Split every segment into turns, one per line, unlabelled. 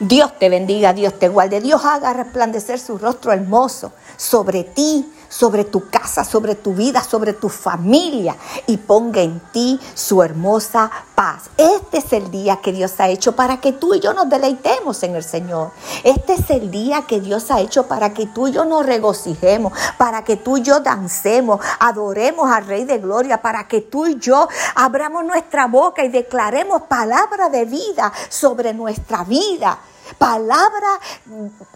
Dios te bendiga, Dios te guarde, Dios haga resplandecer su rostro hermoso sobre ti, sobre tu casa, sobre tu vida, sobre tu familia y ponga en ti su hermosa paz. Este es el día que Dios ha hecho para que tú y yo nos deleitemos en el Señor. Este es el día que Dios ha hecho para que tú y yo nos regocijemos, para que tú y yo dancemos, adoremos al Rey de Gloria, para que tú y yo abramos nuestra boca y declaremos palabra de vida sobre nuestra vida. Palabra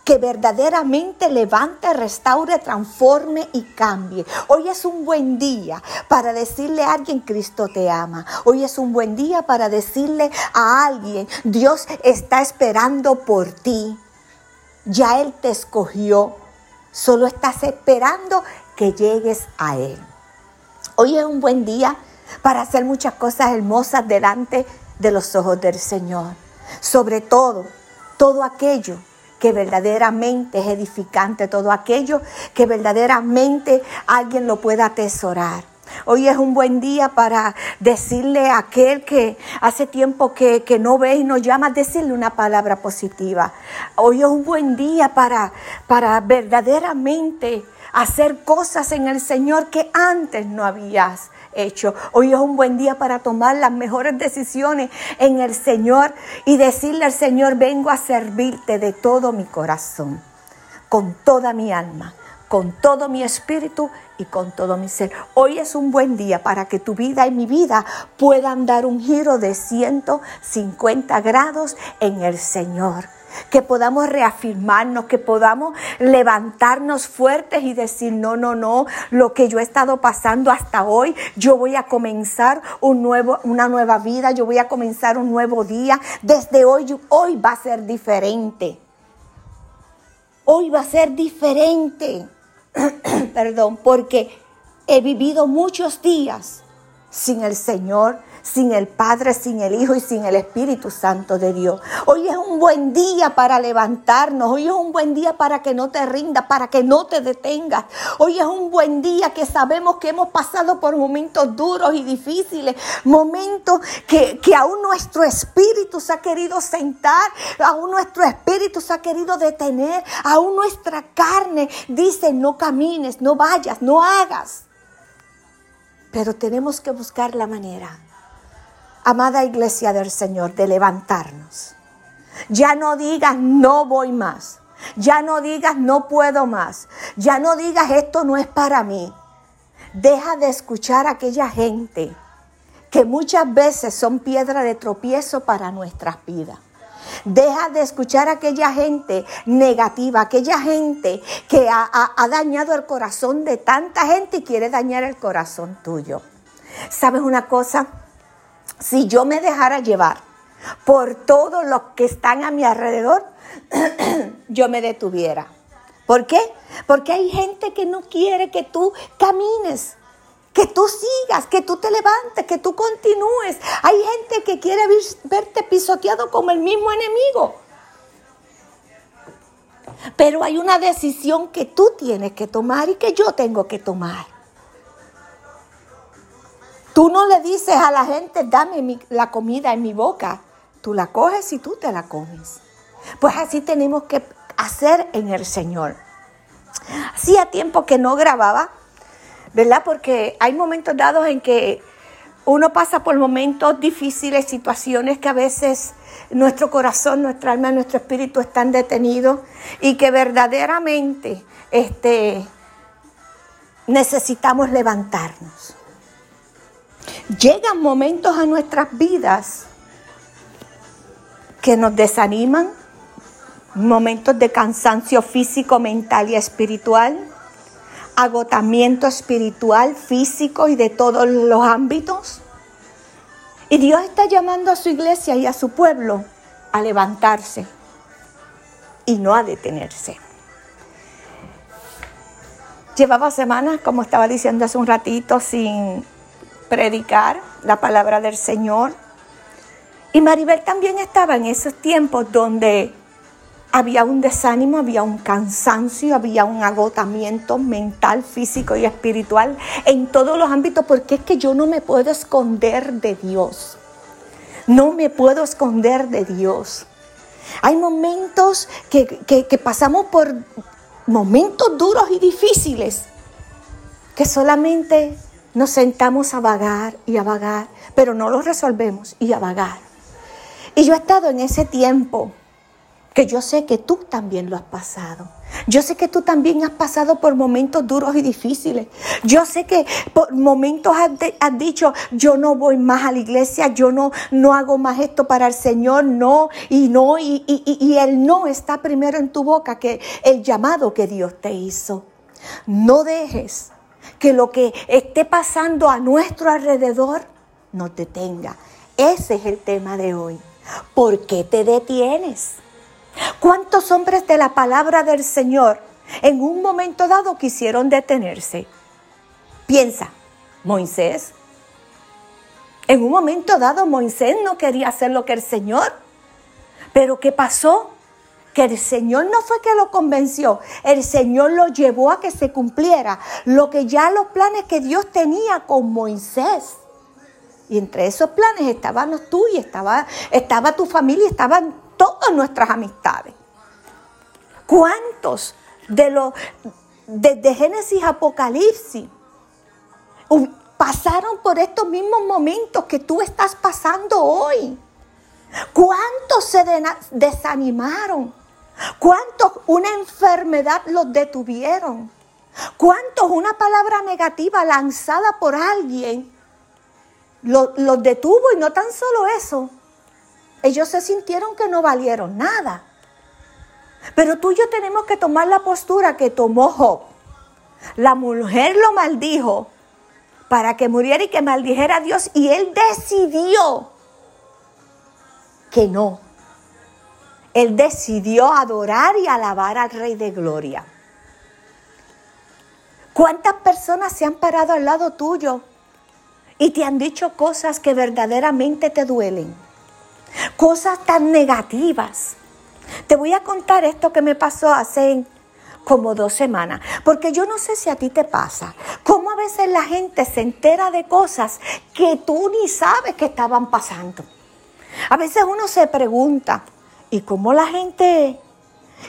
que verdaderamente levante, restaure, transforme y cambie. Hoy es un buen día para decirle a alguien, Cristo te ama. Hoy es un buen día para decirle a alguien, Dios está esperando por ti. Ya Él te escogió. Solo estás esperando que llegues a Él. Hoy es un buen día para hacer muchas cosas hermosas delante de los ojos del Señor. Sobre todo, todo aquello que verdaderamente es edificante, todo aquello que verdaderamente alguien lo pueda atesorar. Hoy es un buen día para decirle a aquel que hace tiempo que, no ve y no llama, decirle una palabra positiva. Hoy es un buen día para, para verdaderamente hacer cosas en el Señor que antes no habías hecho. Hoy es un buen día para tomar las mejores decisiones en el Señor y decirle al Señor, vengo a servirte de todo mi corazón, con toda mi alma, con todo mi espíritu y con todo mi ser. Hoy es un buen día para que tu vida y mi vida puedan dar un giro de 150 grados en el Señor que podamos reafirmarnos, que podamos levantarnos fuertes y decir, no, no, no, lo que yo he estado pasando hasta hoy, yo voy a comenzar un nuevo, una nueva vida, yo voy a comenzar un nuevo día. Desde hoy, hoy va a ser diferente. Hoy va a ser diferente. Perdón, porque he vivido muchos días sin el Señor sin el Padre, sin el Hijo y sin el Espíritu Santo de Dios. Hoy es un buen día para levantarnos, hoy es un buen día para que no te rindas, para que no te detengas. Hoy es un buen día que sabemos que hemos pasado por momentos duros y difíciles, momentos que, que aún nuestro espíritu se ha querido sentar, aún nuestro espíritu se ha querido detener, aún nuestra carne dice no camines, no vayas, no hagas. Pero tenemos que buscar la manera amada iglesia del Señor, de levantarnos. Ya no digas no voy más. Ya no digas no puedo más. Ya no digas esto no es para mí. Deja de escuchar a aquella gente que muchas veces son piedra de tropiezo para nuestras vidas. Deja de escuchar a aquella gente negativa, aquella gente que ha, ha, dañado el corazón de tanta gente y quiere dañar el corazón tuyo. ¿Sabes una cosa? Si yo me dejara llevar por todos los que están a mi alrededor, yo me detuviera. ¿Por qué? Porque hay gente que no quiere que tú camines, que tú sigas, que tú te levantes, que tú continúes. Hay gente que quiere verte pisoteado como el mismo enemigo. Pero hay una decisión que tú tienes que tomar y que yo tengo que tomar. Tú no le dices a la gente, dame la comida en mi boca. Tú la coges y tú te la comes. Pues así tenemos que hacer en el Señor. Hacía tiempo que no grababa, ¿verdad? Porque hay momentos dados en que uno pasa por momentos difíciles, situaciones que a veces nuestro corazón, nuestra alma, nuestro espíritu están detenidos y que verdaderamente este, necesitamos levantarnos. Llegan momentos a nuestras vidas que nos desaniman, momentos de cansancio físico, mental y espiritual, agotamiento espiritual, físico y de todos los ámbitos. Y Dios está llamando a su iglesia y a su pueblo a levantarse y no a detenerse. Llevaba semanas, como estaba diciendo hace un ratito, sin predicar la palabra del Señor. Y Maribel también estaba en esos tiempos donde había un desánimo, había un cansancio, había un agotamiento mental, físico y espiritual en todos los ámbitos, porque es que yo no me puedo esconder de Dios. No me puedo esconder de Dios. Hay momentos que, que pasamos por momentos duros y difíciles que solamente nos sentamos a vagar y a vagar, pero no los resolvemos y a vagar. Y yo he estado en ese tiempo que yo sé que tú también lo has pasado. Yo sé que tú también has pasado por momentos duros y difíciles. Yo sé que por momentos has, dicho, yo no voy más a la iglesia, yo no, no hago más esto para el Señor, no, y no, y, y el no está primero en tu boca que el llamado que Dios te hizo. No dejes que lo que esté pasando a nuestro alrededor no te tenga. Ese es el tema de hoy. ¿Por qué te detienes? ¿Cuántos hombres de la palabra del Señor en un momento dado quisieron detenerse? Piensa, Moisés. En un momento dado Moisés no quería hacer lo que el Señor. Pero ¿qué pasó? Que el Señor no fue que lo convenció, el Señor lo llevó a que se cumpliera lo que ya los planes que Dios tenía con Moisés. Y entre esos planes estaban los tuyos, estaba, estaba tu familia, estaban todas nuestras amistades. ¿Cuántos de los desde Génesis Apocalipsis pasaron por estos mismos momentos que tú estás pasando hoy? ¿Cuántos se desanimaron? ¿Cuántos una enfermedad los detuvieron? ¿Cuántos una palabra negativa lanzada por alguien los detuvo? Y no tan solo eso, ellos se sintieron que no valieron nada. Pero tú y yo tenemos que tomar la postura que tomó Job. La mujer lo maldijo para que muriera y que maldijera a Dios y él decidió que no. Él decidió adorar y alabar al Rey de Gloria. ¿Cuántas personas se han parado al lado tuyo y te han dicho cosas que verdaderamente te duelen? cosas tan negativas. Te voy a contar esto que me pasó hace como dos semanas, porque yo no sé si a ti te pasa, cómo a veces la gente se entera de cosas que tú ni sabes que estaban pasando. A veces uno se pregunta, ¿y cómo la gente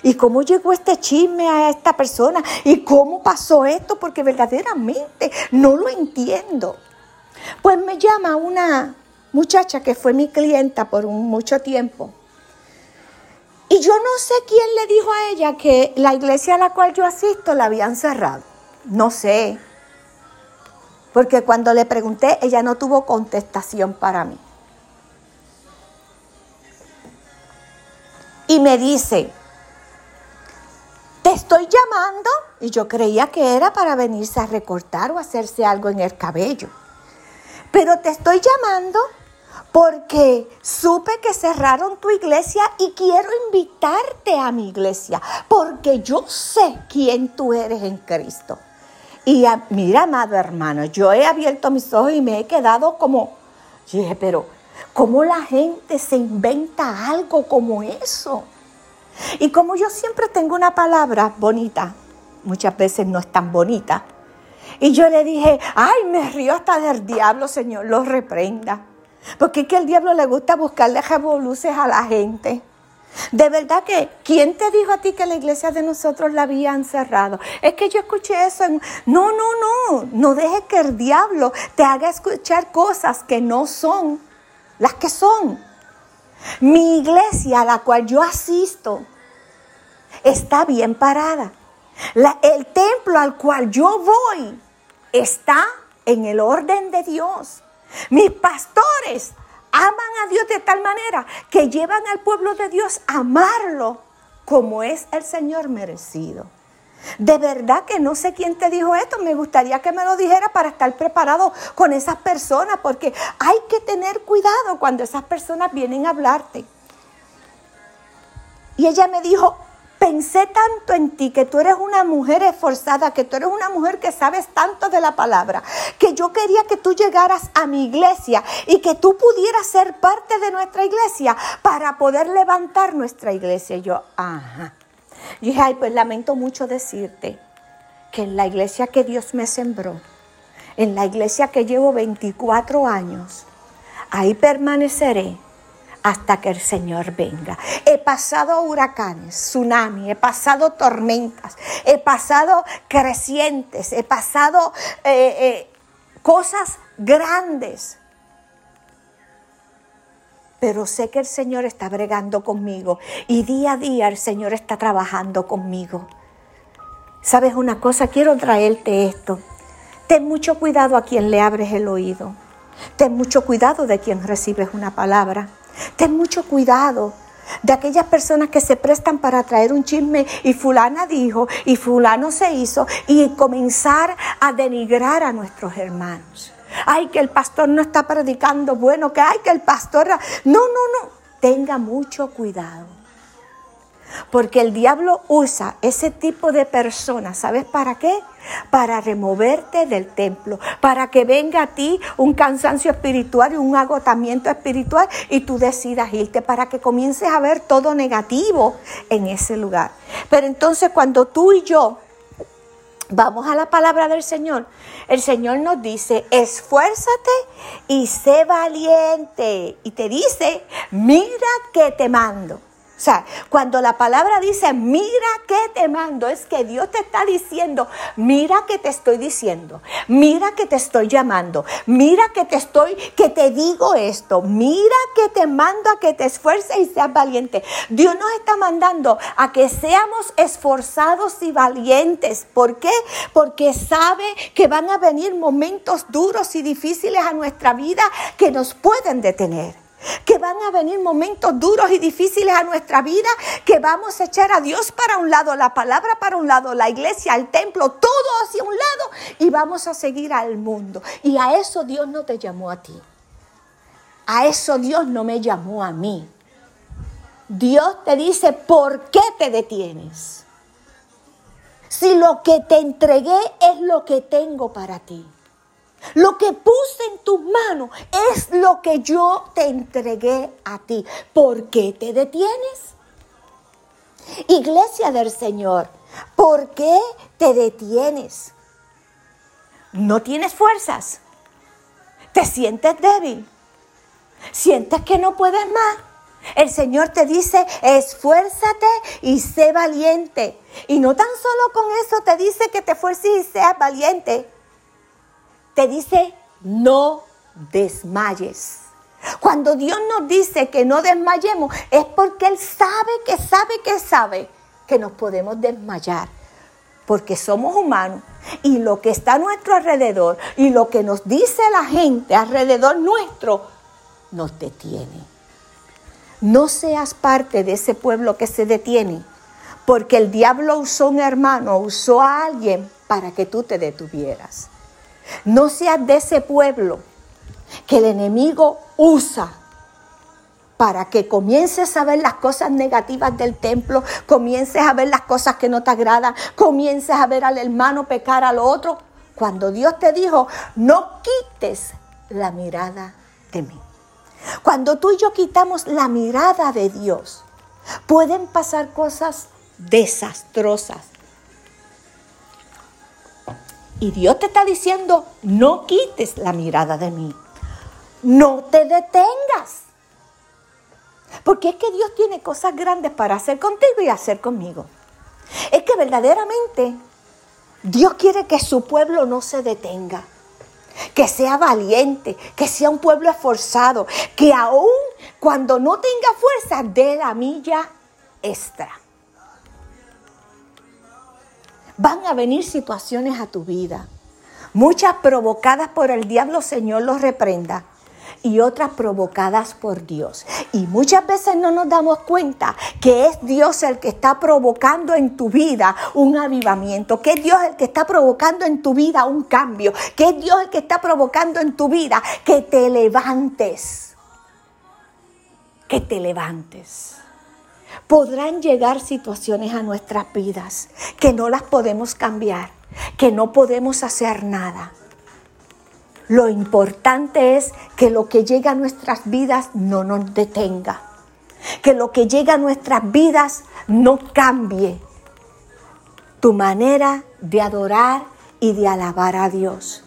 ¿Y cómo llegó este chisme a esta persona? ¿Y cómo pasó esto? Porque verdaderamente no lo entiendo. Pues me llama una muchacha que fue mi clienta por mucho tiempo. Y yo no sé quién le dijo a ella que la iglesia a la cual yo asisto la habían cerrado. No sé. Porque cuando le pregunté, ella no tuvo contestación para mí. Y me dice, te estoy llamando. Y yo creía que era para venirse a recortar o hacerse algo en el cabello. Pero te estoy llamando porque supe que cerraron tu iglesia y quiero invitarte a mi iglesia, porque yo sé quién tú eres en Cristo. Y mira, amado hermano, yo he abierto mis ojos y me he quedado como, dije, pero ¿cómo la gente se inventa algo como eso? Y como yo siempre tengo una palabra bonita, muchas veces no es tan bonita, y yo le dije, ay, me río hasta del diablo, Señor, lo reprenda. Porque es que al diablo le gusta buscarle revoluces a la gente. De verdad que, ¿quién te dijo a ti que la iglesia de nosotros la habían cerrado? Es que yo escuché eso. No, no, no. No dejes que el diablo te haga escuchar cosas que no son las que son. Mi iglesia a la cual yo asisto está bien parada. el templo al cual yo voy está en el orden de Dios. Mis pastores aman a Dios de tal manera que llevan al pueblo de Dios a amarlo como es el Señor merecido. De verdad que no sé quién te dijo esto, me gustaría que me lo dijera para estar preparado con esas personas, porque hay que tener cuidado cuando esas personas vienen a hablarte. Y ella me dijo, pensé tanto en ti, que tú eres una mujer esforzada, que tú eres una mujer que sabes tanto de la palabra, que yo quería que tú llegaras a mi iglesia y que tú pudieras ser parte de nuestra iglesia para poder levantar nuestra iglesia. Y yo, ajá. Y dije, ay, pues lamento mucho decirte que en la iglesia que Dios me sembró, en la iglesia que llevo 24 años, ahí permaneceré hasta que el Señor venga. He pasado huracanes, tsunamis, he pasado tormentas, he pasado crecientes, he pasado eh, eh, cosas grandes. Pero sé que el Señor está bregando conmigo y día a día el Señor está trabajando conmigo. ¿Sabes una cosa? Quiero traerte esto. Ten mucho cuidado a quien le abres el oído. Ten mucho cuidado de quien recibes una palabra. Ten mucho cuidado de aquellas personas que se prestan para traer un chisme y fulana dijo y fulano se hizo y comenzar a denigrar a nuestros hermanos. Ay, que el pastor no está predicando bueno, que ay, que el pastor... No, no, no. Tenga mucho cuidado. Porque el diablo usa ese tipo de personas, ¿sabes para qué? Para removerte del templo, para que venga a ti un cansancio espiritual y un agotamiento espiritual y tú decidas irte, para que comiences a ver todo negativo en ese lugar. Pero entonces cuando tú y yo vamos a la palabra del Señor, el Señor nos dice, esfuérzate y sé valiente. Y te dice, mira que te mando. O sea, cuando la palabra dice, mira que te mando, es que Dios te está diciendo, mira que te estoy diciendo, mira que te estoy llamando, mira que te estoy, que te digo esto, mira que te mando a que te esfuerces y seas valiente. Dios nos está mandando a que seamos esforzados y valientes. ¿Por qué? Porque sabe que van a venir momentos duros y difíciles a nuestra vida que nos pueden detener que van a venir momentos duros y difíciles a nuestra vida, que vamos a echar a Dios para un lado, la palabra para un lado, la iglesia, el templo, todo hacia un lado y vamos a seguir al mundo. Y a eso Dios no te llamó a ti. A eso Dios no me llamó a mí. Dios te dice, ¿por qué te detienes? Si lo que te entregué es lo que tengo para ti. Lo que puse en tus manos es lo que yo te entregué a ti. ¿Por qué te detienes? Iglesia del Señor, ¿por qué te detienes? ¿No tienes fuerzas? ¿Te sientes débil? ¿Sientes que no puedes más? El Señor te dice, esfuérzate y sé valiente. Y no tan solo con eso te dice que te esfuerces y seas valiente te dice, no desmayes. Cuando Dios nos dice que no desmayemos, es porque Él sabe que sabe que sabe que nos podemos desmayar. Porque somos humanos y lo que está a nuestro alrededor y lo que nos dice la gente alrededor nuestro nos detiene. No seas parte de ese pueblo que se detiene, porque el diablo usó un hermano, usó a alguien para que tú te detuvieras. No seas de ese pueblo que el enemigo usa para que comiences a ver las cosas negativas del templo, comiences a ver las cosas que no te agradan, comiences a ver al hermano pecar al otro, cuando Dios te dijo, no quites la mirada de mí. Cuando tú y yo quitamos la mirada de Dios, pueden pasar cosas desastrosas, y Dios te está diciendo, no quites la mirada de mí. No te detengas. Porque es que Dios tiene cosas grandes para hacer contigo y hacer conmigo. Es que verdaderamente Dios quiere que su pueblo no se detenga. Que sea valiente, que sea un pueblo esforzado, que aún cuando no tenga fuerza dé la milla extra van a venir situaciones a tu vida. Muchas provocadas por el diablo, Señor los reprenda. Y otras provocadas por Dios. Y muchas veces no nos damos cuenta que es Dios el que está provocando en tu vida un avivamiento, que es Dios el que está provocando en tu vida un cambio, que es Dios el que está provocando en tu vida que te levantes. Que te levantes podrán llegar situaciones a nuestras vidas que no las podemos cambiar, que no podemos hacer nada. Lo importante es que lo que llega a nuestras vidas no nos detenga, que lo que llega a nuestras vidas no cambie tu manera de adorar y de alabar a Dios.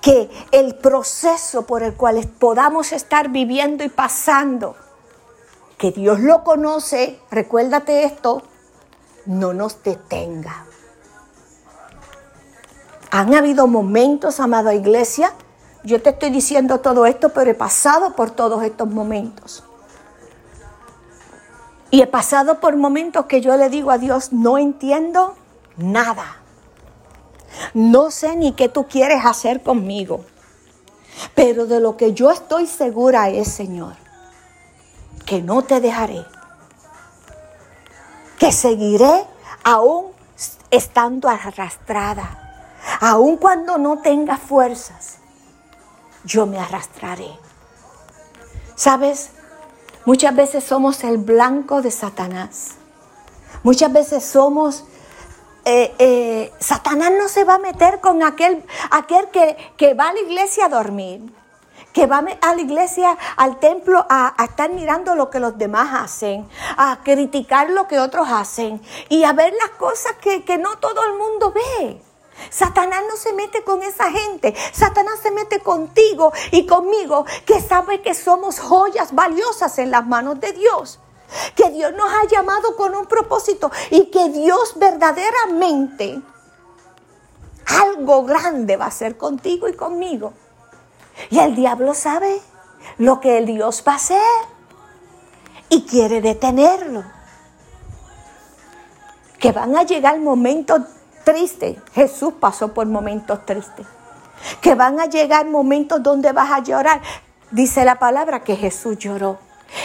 Que el proceso por el cual podamos estar viviendo y pasando que Dios lo conoce, recuérdate esto, no nos detenga. Han habido momentos, amada iglesia, yo te estoy diciendo todo esto, pero he pasado por todos estos momentos. Y he pasado por momentos que yo le digo a Dios, no entiendo nada. No sé ni qué tú quieres hacer conmigo. Pero de lo que yo estoy segura es, Señor, que no te dejaré. Que seguiré aún estando arrastrada. Aún cuando no tenga fuerzas, yo me arrastraré. ¿Sabes? Muchas veces somos el blanco de Satanás. Muchas veces somos... Eh, eh, Satanás no se va a meter con aquel, aquel que, que va a la iglesia a dormir que va a la iglesia, al templo, a, estar mirando lo que los demás hacen, a criticar lo que otros hacen y a ver las cosas que, que no todo el mundo ve. Satanás no se mete con esa gente. Satanás se mete contigo y conmigo que sabe que somos joyas valiosas en las manos de Dios. Que Dios nos ha llamado con un propósito y que Dios verdaderamente algo grande va a hacer contigo y conmigo. Y el diablo sabe lo que el Dios va a hacer y quiere detenerlo. Que van a llegar momentos tristes. Jesús pasó por momentos tristes. Que van a llegar momentos donde vas a llorar. Dice la palabra que Jesús lloró.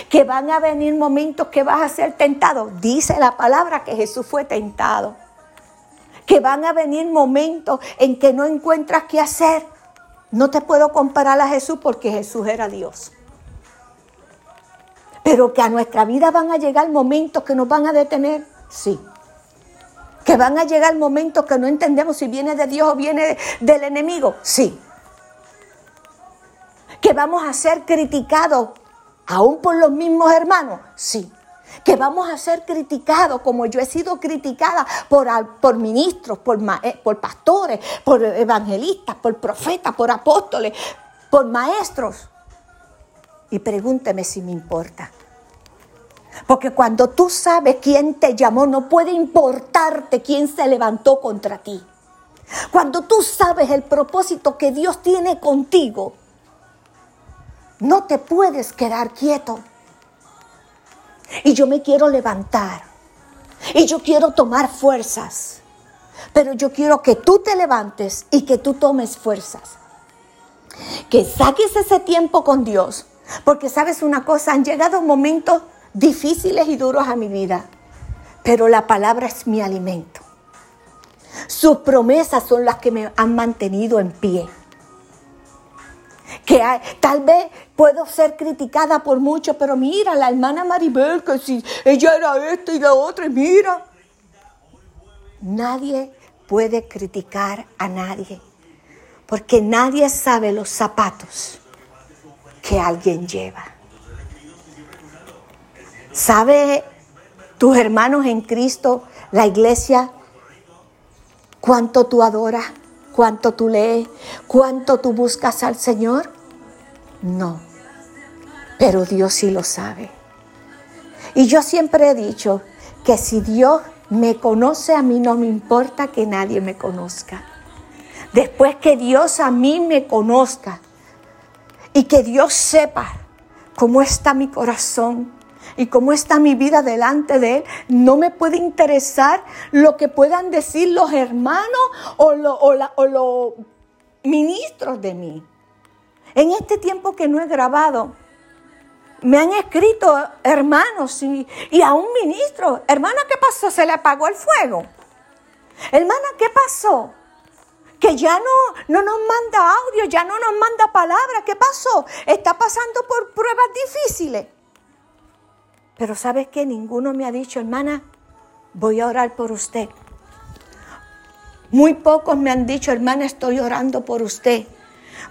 Que van a venir momentos que vas a ser tentado. Dice la palabra que Jesús fue tentado. Que van a venir momentos en que no encuentras qué hacer no te puedo comparar a Jesús porque Jesús era Dios. Pero que a nuestra vida van a llegar momentos que nos van a detener, sí. Que van a llegar momentos que no entendemos si viene de Dios o viene del enemigo, sí. Que vamos a ser criticados aún por los mismos hermanos, sí que vamos a ser criticados como yo he sido criticada por, por ministros, por, eh, por pastores, por evangelistas, por profetas, por apóstoles, por maestros. Y pregúnteme si me importa. Porque cuando tú sabes quién te llamó, no puede importarte quién se levantó contra ti. Cuando tú sabes el propósito que Dios tiene contigo, no te puedes quedar quieto. Y yo me quiero levantar. Y yo quiero tomar fuerzas. Pero yo quiero que tú te levantes y que tú tomes fuerzas. Que saques ese tiempo con Dios. Porque sabes una cosa, han llegado momentos difíciles y duros a mi vida. Pero la palabra es mi alimento. Sus promesas son las que me han mantenido en pie que tal vez puedo ser criticada por mucho, pero mira, la hermana Maribel, que si ella era esta y la otra, y mira. Nadie puede criticar a nadie, porque nadie sabe los zapatos que alguien lleva. ¿Sabe tus hermanos en Cristo, la iglesia, cuánto tú adoras? Cuánto tú lees, cuánto tú buscas al Señor? No, pero Dios sí lo sabe. Y yo siempre he dicho que si Dios me conoce, a mí no me importa que nadie me conozca. Después que Dios a mí me conozca y que Dios sepa cómo está mi corazón, y cómo está mi vida delante de Él, no me puede interesar lo que puedan decir los hermanos o, los ministros de mí. En este tiempo que no he grabado, me han escrito hermanos y, a un ministro, hermana, ¿qué pasó? ¿Se le apagó el fuego? Hermana, ¿qué pasó? Que ya no, no nos manda audio, ya no nos manda palabras. ¿Qué pasó? Está pasando por pruebas difíciles. Pero ¿sabes qué? Ninguno me ha dicho, hermana, voy a orar por usted. Muy pocos me han dicho, hermana, estoy orando por usted.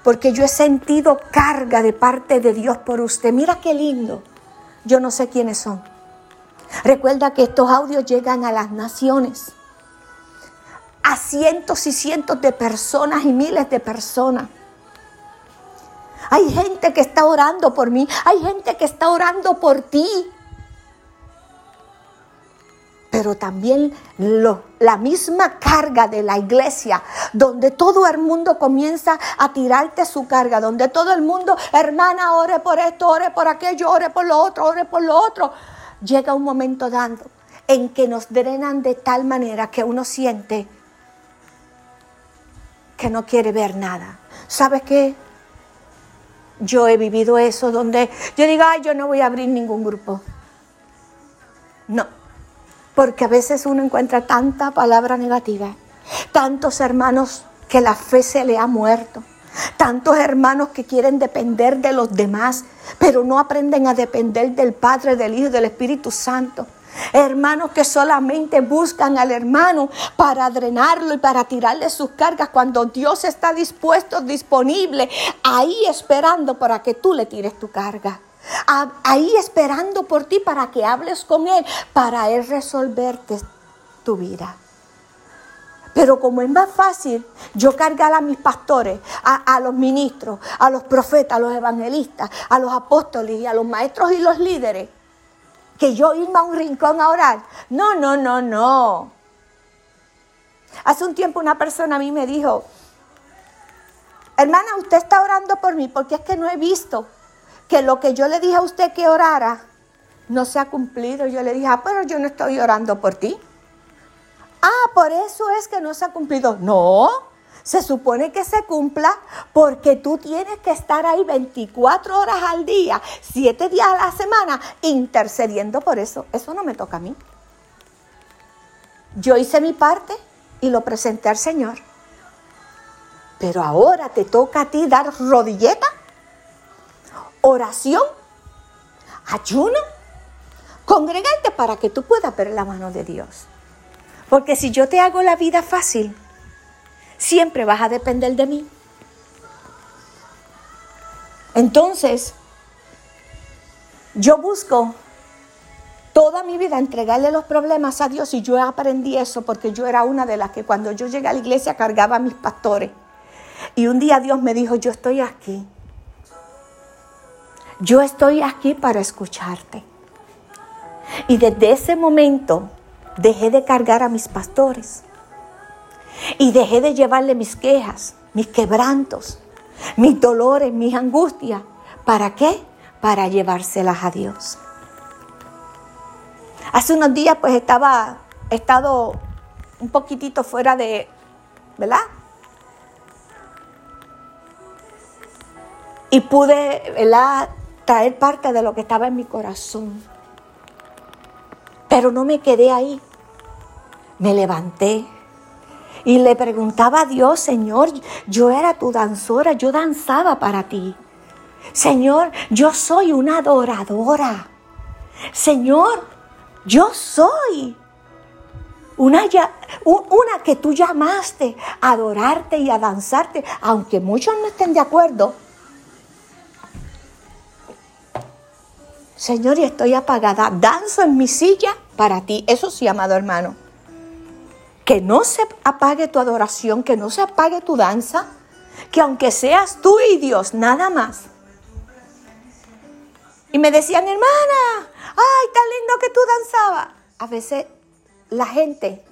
Porque yo he sentido carga de parte de Dios por usted. Mira qué lindo. Yo no sé quiénes son. Recuerda que estos audios llegan a las naciones. A cientos y cientos de personas y miles de personas. Hay gente que está orando por mí. Hay gente que está orando por ti. Pero también la misma carga de la iglesia, donde todo el mundo comienza a tirarte su carga, donde todo el mundo, hermana, ore por esto, ore por aquello, ore por lo otro, ore por lo otro. Llega un momento dando en que nos drenan de tal manera que uno siente que no quiere ver nada. ¿Sabes qué? Yo he vivido eso donde yo digo, ay, yo no voy a abrir ningún grupo. No, porque a veces uno encuentra tanta palabra negativa, tantos hermanos que la fe se le ha muerto, tantos hermanos que quieren depender de los demás, pero no aprenden a depender del Padre, del Hijo y del Espíritu Santo. Hermanos que solamente buscan al hermano para drenarlo y para tirarle sus cargas cuando Dios está dispuesto, disponible, ahí esperando para que tú le tires tu carga. Ahí esperando por ti para que hables con Él, para Él resolverte tu vida. Pero como es más fácil yo cargar a mis pastores, a, a, los ministros, a los profetas, a los evangelistas, a los apóstoles y a los maestros y los líderes, que yo irme a un rincón a orar. No, no, no, no. Hace un tiempo una persona a mí me dijo, hermana, usted está orando por mí porque es que no he visto que lo que yo le dije a usted que orara no se ha cumplido. Yo le dije, ah, pero yo no estoy orando por ti. Ah, por eso es que no se ha cumplido. No, se supone que se cumpla porque tú tienes que estar ahí 24 horas al día, 7 días a la semana, intercediendo por eso. Eso no me toca a mí. Yo hice mi parte y lo presenté al Señor. Pero ahora te toca a ti dar rodilleta, oración, ayuno, congregarte para que tú puedas ver la mano de Dios. Porque si yo te hago la vida fácil, siempre vas a depender de mí. Entonces, yo busco toda mi vida entregarle los problemas a Dios y yo aprendí eso porque yo era una de las que cuando yo llegué a la iglesia cargaba a mis pastores. Y un día Dios me dijo, yo estoy aquí. Yo estoy aquí para escucharte. Y desde ese momento dejé de cargar a mis pastores y dejé de llevarle mis quejas, mis quebrantos, mis dolores, mis angustias. ¿Para qué? Para llevárselas a Dios. Hace unos días pues estaba, he estado un poquitito fuera de, ¿verdad? Y pude, ¿verdad? Traer parte de lo que estaba en mi corazón. Pero no me quedé ahí. Me levanté y le preguntaba a Dios, Señor, yo era tu danzora, yo danzaba para ti. Señor, yo soy una adoradora. Señor, yo soy una, que tú llamaste a adorarte y a danzarte, aunque muchos no estén de acuerdo. Señor, y estoy apagada. Danzo en mi silla para ti. Eso sí, amado hermano que no se apague tu adoración, que no se apague tu danza, que aunque seas tú y Dios, nada más. Y me decían, hermana, ay, tan lindo que tú danzabas. A veces la gente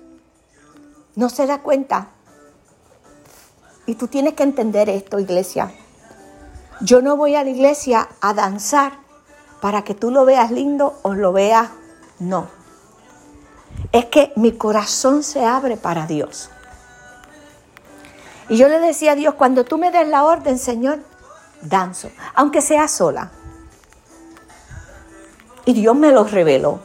no se da cuenta. Y tú tienes que entender esto, iglesia. Yo no voy a la iglesia a danzar para que tú lo veas lindo o lo veas no es que mi corazón se abre para Dios. Y yo le decía a Dios, cuando tú me des la orden, Señor, danzo, aunque sea sola. Y Dios me lo reveló.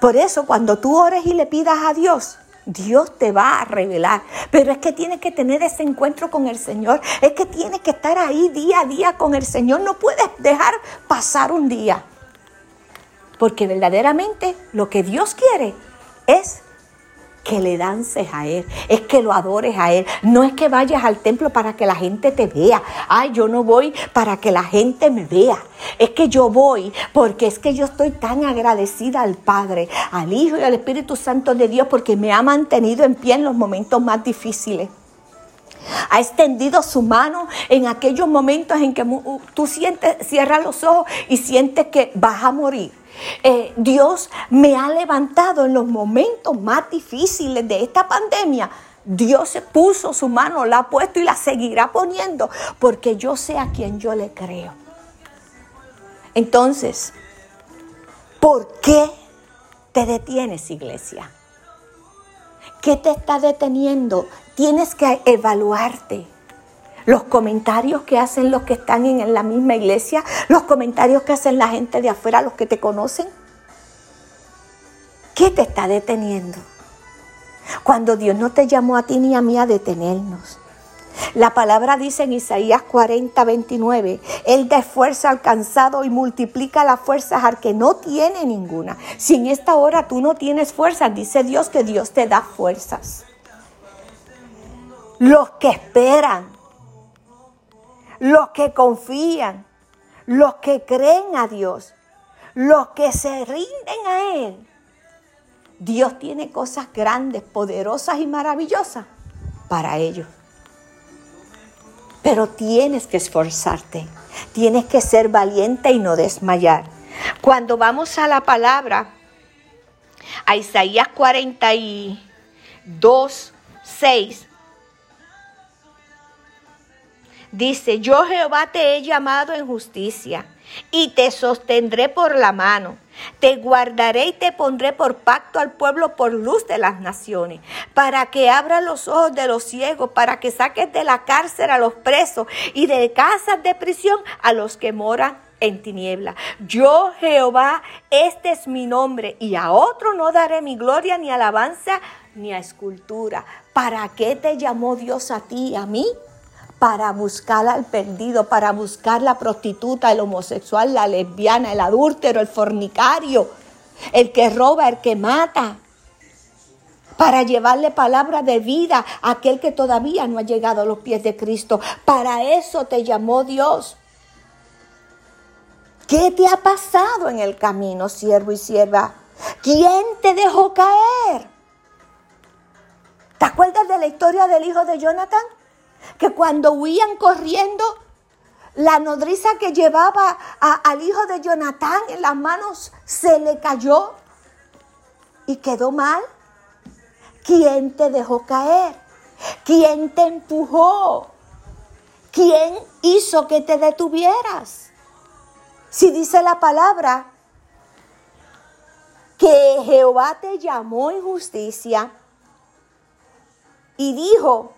Por eso, cuando tú ores y le pidas a Dios, Dios te va a revelar. Pero es que tienes que tener ese encuentro con el Señor. Es que tienes que estar ahí día a día con el Señor. No puedes dejar pasar un día. Porque verdaderamente lo que Dios quiere es que le dances a Él, es que lo adores a Él. No es que vayas al templo para que la gente te vea. Ay, yo no voy para que la gente me vea. Es que yo voy porque es que yo estoy tan agradecida al Padre, al Hijo y al Espíritu Santo de Dios porque me ha mantenido en pie en los momentos más difíciles. Ha extendido su mano en aquellos momentos en que tú sientes, cierras los ojos y sientes que vas a morir eh, Dios me ha levantado en los momentos más difíciles de esta pandemia. Dios se puso su mano, la ha puesto y la seguirá poniendo, porque yo sé a quien yo le creo. Entonces, ¿por qué te detienes, iglesia? ¿Qué te está deteniendo? Tienes que evaluarte. Los comentarios que hacen los que están en la misma iglesia, los comentarios que hacen la gente de afuera, los que te conocen. ¿Qué te está deteniendo? Cuando Dios no te llamó a ti ni a mí a detenernos. La palabra dice en Isaías 40, 29, Él da fuerza al cansado y multiplica las fuerzas al que no tiene ninguna. Si en esta hora tú no tienes fuerzas, dice Dios que Dios te da fuerzas. Los que esperan, los que confían, los que creen a Dios, los que se rinden a Él. Dios tiene cosas grandes, poderosas y maravillosas para ellos. Pero tienes que esforzarte, tienes que ser valiente y no desmayar. Cuando vamos a la palabra, a Isaías 42, 6, dice, yo Jehová te he llamado en justicia y te sostendré por la mano. Te guardaré y te pondré por pacto al pueblo por luz de las naciones, para que abra los ojos de los ciegos, para que saques de la cárcel a los presos y de casas de prisión a los que moran en tiniebla. Yo Jehová, este es mi nombre, y a otro no daré mi gloria ni alabanza ni a escultura. ¿Para qué te llamó Dios a ti y a mí? Para buscar al perdido, para buscar la prostituta, el homosexual, la lesbiana, el adúltero, el fornicario, el que roba, el que mata, para llevarle palabra de vida a aquel que todavía no ha llegado a los pies de Cristo. Para eso te llamó Dios. ¿Qué te ha pasado en el camino, siervo y sierva? ¿Quién te dejó caer? ¿Te acuerdas de la historia del hijo de Jonathan? Que cuando huían corriendo, la nodriza que llevaba al hijo de Jonatán en las manos se le cayó y quedó mal. ¿Quién te dejó caer? ¿Quién te empujó? ¿Quién hizo que te detuvieras? Si dice la palabra que Jehová te llamó en justicia y dijo,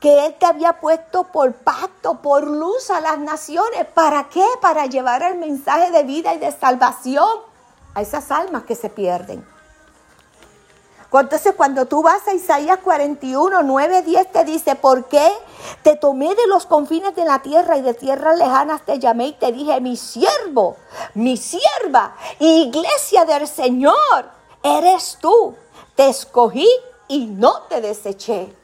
que Él te había puesto por pacto, por luz a las naciones. ¿Para qué? Para llevar el mensaje de vida y de salvación a esas almas que se pierden. Entonces cuando tú vas a Isaías 41, 9, 10 te dice, ¿por qué te tomé de los confines de la tierra y de tierras lejanas te llamé y te dije, mi siervo, mi sierva, iglesia del Señor, eres tú. Te escogí y no te deseché.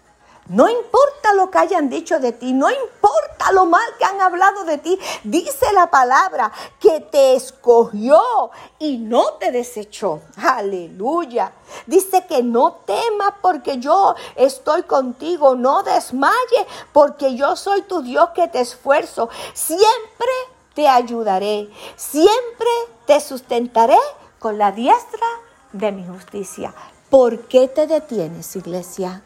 No importa lo que hayan dicho de ti, no importa lo mal que han hablado de ti, dice la palabra que te escogió y no te desechó. Aleluya. Dice que no temas porque yo estoy contigo, no desmayes porque yo soy tu Dios que te esfuerzo. Siempre te ayudaré, siempre te sustentaré con la diestra de mi justicia. ¿Por qué te detienes, iglesia?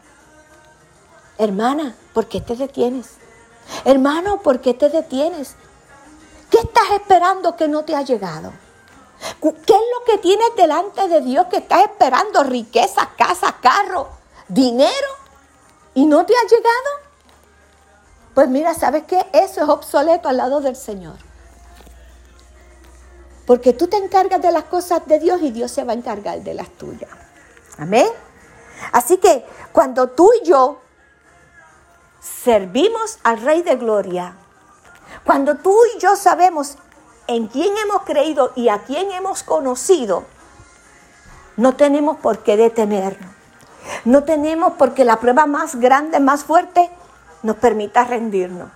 Hermana, ¿por qué te detienes? Hermano, ¿por qué te detienes? ¿Qué estás esperando que no te ha llegado? ¿Qué es lo que tienes delante de Dios que estás esperando? Riqueza, casa, carro, dinero y no te ha llegado. Pues mira, ¿sabes qué? Eso es obsoleto al lado del Señor. Porque tú te encargas de las cosas de Dios y Dios se va a encargar de las tuyas. Amén. Así que cuando tú y yo servimos al Rey de Gloria, cuando tú y yo sabemos en quién hemos creído y a quién hemos conocido, no tenemos por qué detenernos. No tenemos porque la prueba más grande, más fuerte, nos permita rendirnos.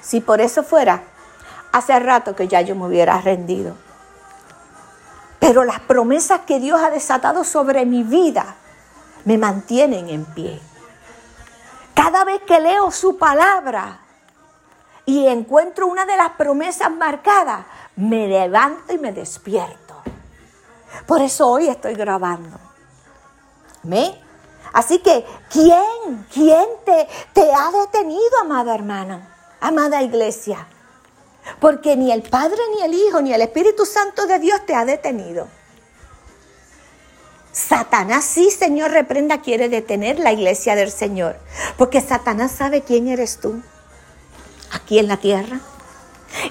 Si por eso fuera, hace rato que ya yo me hubiera rendido. Pero las promesas que Dios ha desatado sobre mi vida me mantienen en pie. Cada vez que leo su palabra y encuentro una de las promesas marcadas, me levanto y me despierto. Por eso hoy estoy grabando. ¿Me? Así que, ¿quién, quién te, te ha detenido, amada hermana, amada iglesia? Porque ni el Padre, ni el Hijo, ni el Espíritu Santo de Dios te ha detenido. Satanás sí, Señor, reprenda, quiere detener la iglesia del Señor. Porque Satanás sabe quién eres tú aquí en la tierra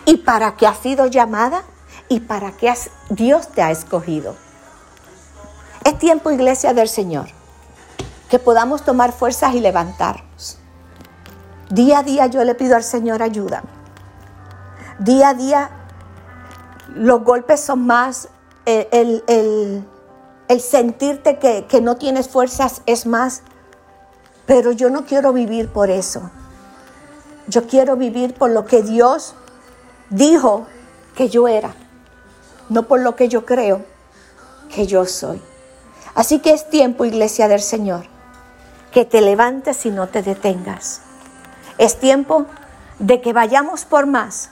y para qué has sido llamada y para qué Dios te ha escogido. Es tiempo, iglesia del Señor, que podamos tomar fuerzas y levantarnos. Día a día yo le pido al Señor ayuda. Día a día los golpes son más, el, sentirte que, que no tienes fuerzas es más, pero yo no quiero vivir por eso. Yo quiero vivir por lo que Dios dijo que yo era, no por lo que yo creo que yo soy. Así que es tiempo, iglesia del Señor, que te levantes y no te detengas. Es tiempo de que vayamos por más,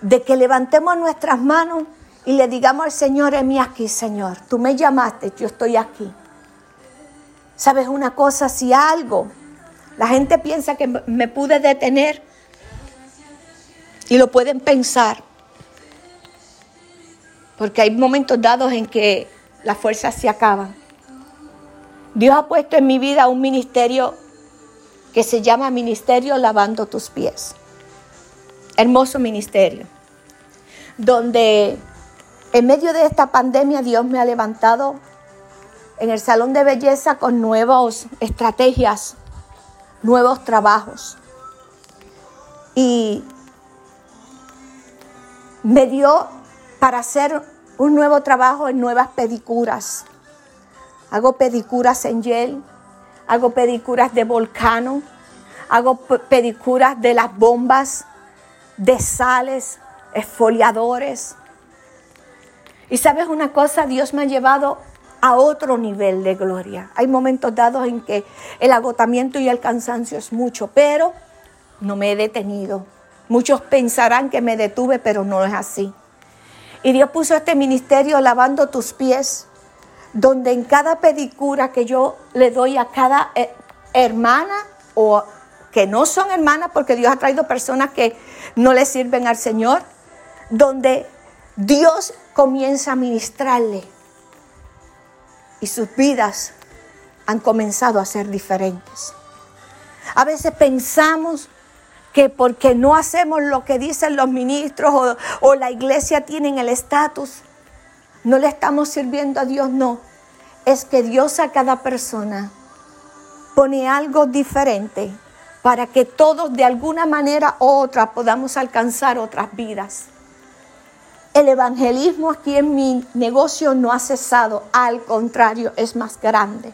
de que levantemos nuestras manos y le digamos al Señor, mí aquí, Señor, tú me llamaste, yo estoy aquí. ¿Sabes una cosa? Si algo la gente piensa que me pude detener y lo pueden pensar. Porque hay momentos dados en que las fuerzas se acaban. Dios ha puesto en mi vida un ministerio que se llama Ministerio Lavando tus pies. Hermoso ministerio. Donde en medio de esta pandemia Dios me ha levantado en el salón de belleza con nuevas estrategias nuevos trabajos. Y me dio para hacer un nuevo trabajo en nuevas pedicuras. Hago pedicuras en gel, hago pedicuras de volcano, hago pedicuras de las bombas, de sales, esfoliadores. Y sabes una cosa, Dios me ha llevado a otro nivel de gloria. Hay momentos dados en que el agotamiento y el cansancio es mucho, pero no me he detenido. Muchos pensarán que me detuve, pero no es así. Y Dios puso este ministerio lavando tus pies, donde en cada pedicura que yo le doy a cada eh, hermana o que no son hermanas, porque Dios ha traído personas que no le sirven al Señor, donde Dios comienza a ministrarle y sus vidas han comenzado a ser diferentes. A veces pensamos que porque no hacemos lo que dicen los ministros o, la iglesia tienen el estatus, no le estamos sirviendo a Dios, no. Es que Dios a cada persona pone algo diferente para que todos de alguna manera u otra podamos alcanzar otras vidas. El evangelismo aquí en mi negocio no ha cesado, al contrario, es más grande.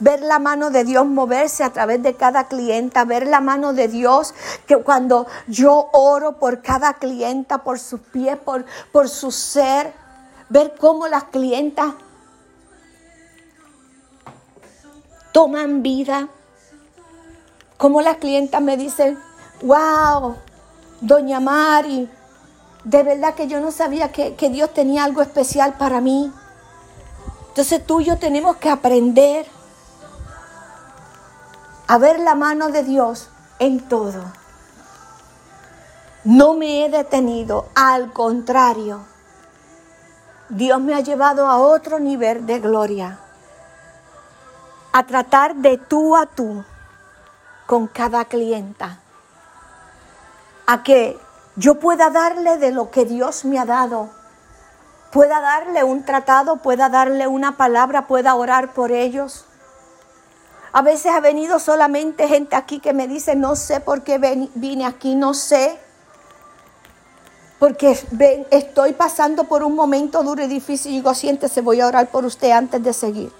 Ver la mano de Dios moverse a través de cada clienta, ver la mano de Dios que cuando yo oro por cada clienta, por sus pies, por, por su ser, ver cómo las clientas toman vida, cómo las clientas me dicen, wow, doña Mari, de verdad que yo no sabía que, Dios tenía algo especial para mí. Entonces tú y yo tenemos que aprender a ver la mano de Dios en todo. No me he detenido, al contrario. Dios me ha llevado a otro nivel de gloria, a tratar de tú a tú con cada clienta, a que yo pueda darle de lo que Dios me ha dado, pueda darle un tratado, pueda darle una palabra, pueda orar por ellos. A veces ha venido solamente gente aquí que me dice, no sé por qué vine aquí, no sé. Porque estoy pasando por un momento duro y difícil y digo, siéntese, voy a orar por usted antes de seguir.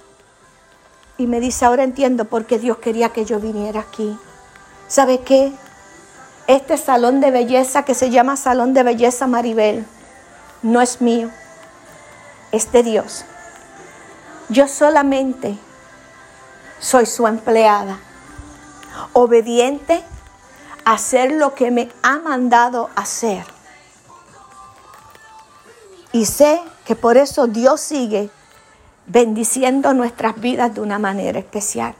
Y me dice, ahora entiendo por qué Dios quería que yo viniera aquí. ¿Sabe qué? Este salón de belleza que se llama Salón de Belleza Maribel no es mío, es de Dios. Yo solamente soy su empleada, obediente a hacer lo que me ha mandado hacer. Y sé que por eso Dios sigue bendiciendo nuestras vidas de una manera especial.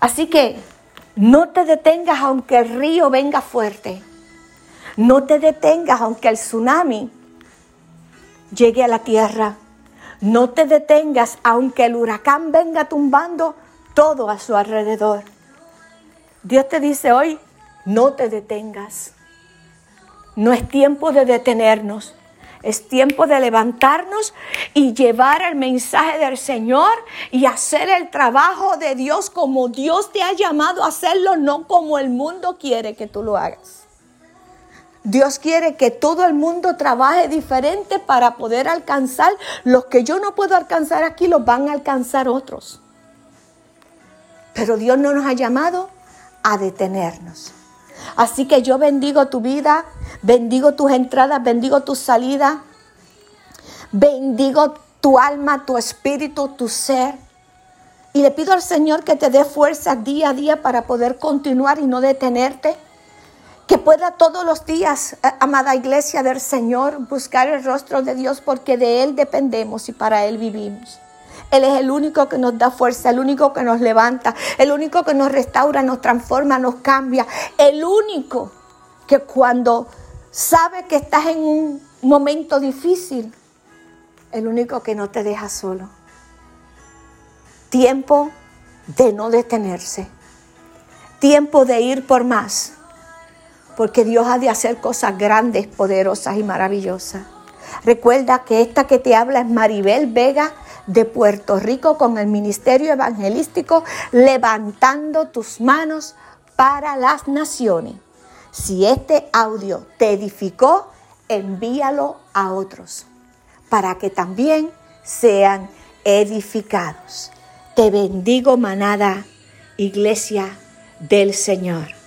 Así que no te detengas aunque el río venga fuerte. No te detengas aunque el tsunami llegue a la tierra. No te detengas aunque el huracán venga tumbando todo a su alrededor. Dios te dice hoy, no te detengas. No es tiempo de detenernos. Es tiempo de levantarnos y llevar el mensaje del Señor y hacer el trabajo de Dios como Dios te ha llamado a hacerlo, no como el mundo quiere que tú lo hagas. Dios quiere que todo el mundo trabaje diferente para poder alcanzar los que yo no puedo alcanzar aquí, los van a alcanzar otros. Pero Dios no nos ha llamado a detenernos. Así que yo bendigo tu vida, bendigo tus entradas, bendigo tu salida, bendigo tu alma, tu espíritu, tu ser. Y le pido al Señor que te dé fuerza día a día para poder continuar y no detenerte. Que pueda todos los días, eh, amada iglesia del Señor, buscar el rostro de Dios porque de Él dependemos y para Él vivimos. Él es el único que nos da fuerza, el único que nos levanta, el único que nos restaura, nos transforma, nos cambia. El único que cuando sabe que estás en un momento difícil, el único que no te deja solo. Tiempo de no detenerse. Tiempo de ir por más. Porque Dios ha de hacer cosas grandes, poderosas y maravillosas. Recuerda que esta que te habla es Maribel Vega de Puerto Rico con el ministerio evangelístico levantando tus manos para las naciones. Si este audio te edificó, envíalo a otros para que también sean edificados. Te bendigo, manada, iglesia del Señor.